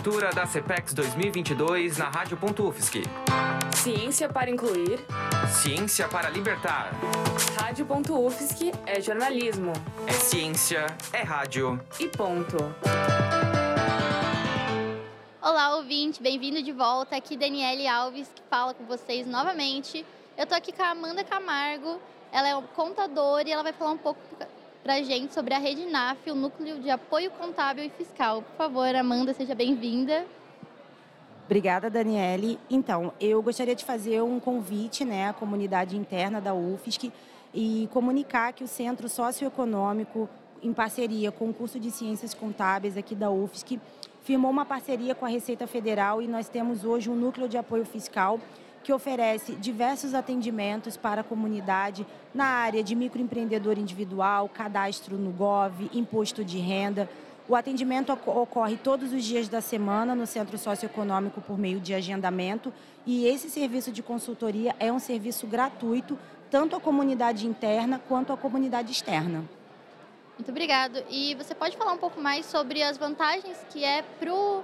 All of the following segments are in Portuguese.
Cobertura da CPEX 2022 na Rádio.UFSC. Ciência para incluir. Ciência para libertar. Rádio.UFSC é jornalismo. É ciência, é rádio. E ponto. Olá, ouvinte, bem-vindo de volta. Aqui Daniele Alves, que fala com vocês novamente. Eu tô aqui com a Amanda Camargo, ela é contadora e ela vai falar um pouco pra gente sobre a Rede NAF, o Núcleo de Apoio Contábil e Fiscal. Por favor, Amanda, seja bem-vinda. Obrigada, Daniele. Então, eu gostaria de fazer um convite né, à comunidade interna da UFSC e comunicar que o Centro Socioeconômico, em parceria com o curso de Ciências Contábeis aqui da UFSC, firmou uma parceria com a Receita Federal e nós temos hoje um núcleo de apoio fiscal que oferece diversos atendimentos para a comunidade na área de microempreendedor individual, cadastro no GOV, imposto de renda. O atendimento ocorre todos os dias da semana no Centro Socioeconômico por meio de agendamento e esse serviço de consultoria é um serviço gratuito tanto à comunidade interna quanto à comunidade externa. Muito obrigado. E você pode falar um pouco mais sobre as vantagens que é para o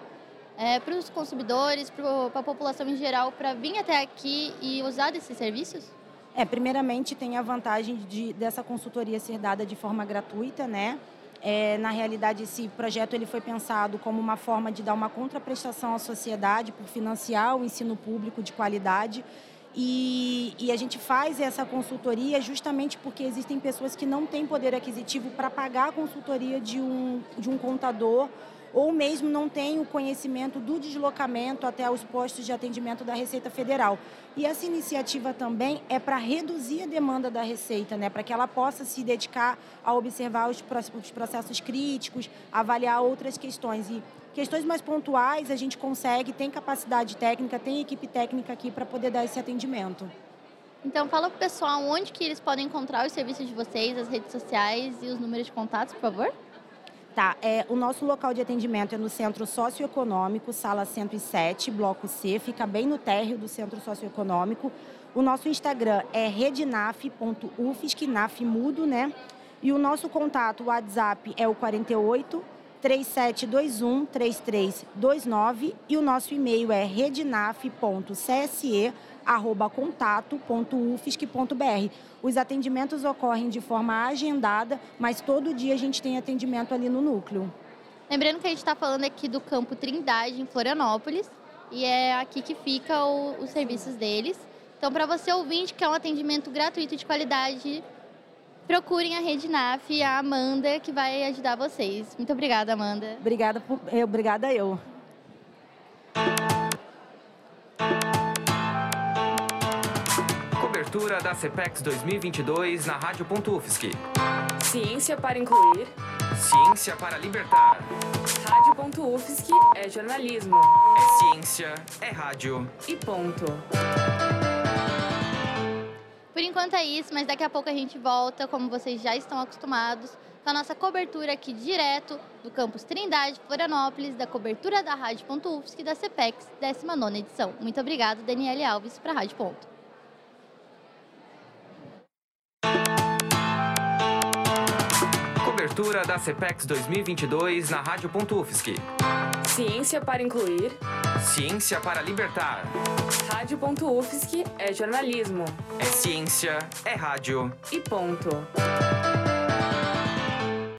é, para os consumidores, para a população em geral, para vir até aqui e usar desses serviços? É, primeiramente tem a vantagem de, dessa consultoria ser dada de forma gratuita, né? É, na realidade, esse projeto ele foi pensado como uma forma de dar uma contraprestação à sociedade por financiar o ensino público de qualidade. E, e, a gente faz essa consultoria justamente porque existem pessoas que não têm poder aquisitivo para pagar a consultoria de um, de um contador ou mesmo não tem o conhecimento do deslocamento até os postos de atendimento da Receita Federal. E essa iniciativa também é para reduzir a demanda da Receita, né? para que ela possa se dedicar a observar os processos críticos, avaliar outras questões. E questões mais pontuais a gente consegue, tem capacidade técnica, tem equipe técnica aqui para poder dar esse atendimento. Então fala para o pessoal onde que eles podem encontrar os serviços de vocês, as redes sociais e os números de contatos, por favor. Tá, é, o nosso local de atendimento é no Centro Socioeconômico, sala 107, bloco C, fica bem no térreo do Centro Socioeconômico. O nosso Instagram é rednaf.ufsc, naf mudo, né? E o nosso contato, o WhatsApp é o 48 3721 3329 e o nosso e-mail é contato.ufsc.br. Os atendimentos ocorrem de forma agendada, mas todo dia a gente tem atendimento ali no núcleo. Lembrando que a gente está falando aqui do Campo Trindade, em Florianópolis, e é aqui que fica o, os serviços deles. Então, para você ouvinte que é um atendimento gratuito de qualidade, procurem a Rede NAF e a Amanda, que vai ajudar vocês. Muito obrigada, Amanda. Obrigada, por, eh, obrigada eu. Cobertura da CPEX 2022 na Rádio.UFSC. Ciência para incluir. Ciência para libertar. Rádio.UFSC é jornalismo. É ciência, é rádio. E ponto. Enquanto é isso, mas daqui a pouco a gente volta, como vocês já estão acostumados, com a nossa cobertura aqui direto do campus Trindade, Florianópolis, da cobertura da Rádio.UFSC e da CPEX, 19 edição. Muito obrigada, Daniele Alves, para a Rádio Ponto. Cobertura da CPEX 2022 na Rádio.UFSC. Ciência para incluir. Ciência para libertar. Rádio.UFSC é jornalismo. É ciência, é rádio. E ponto.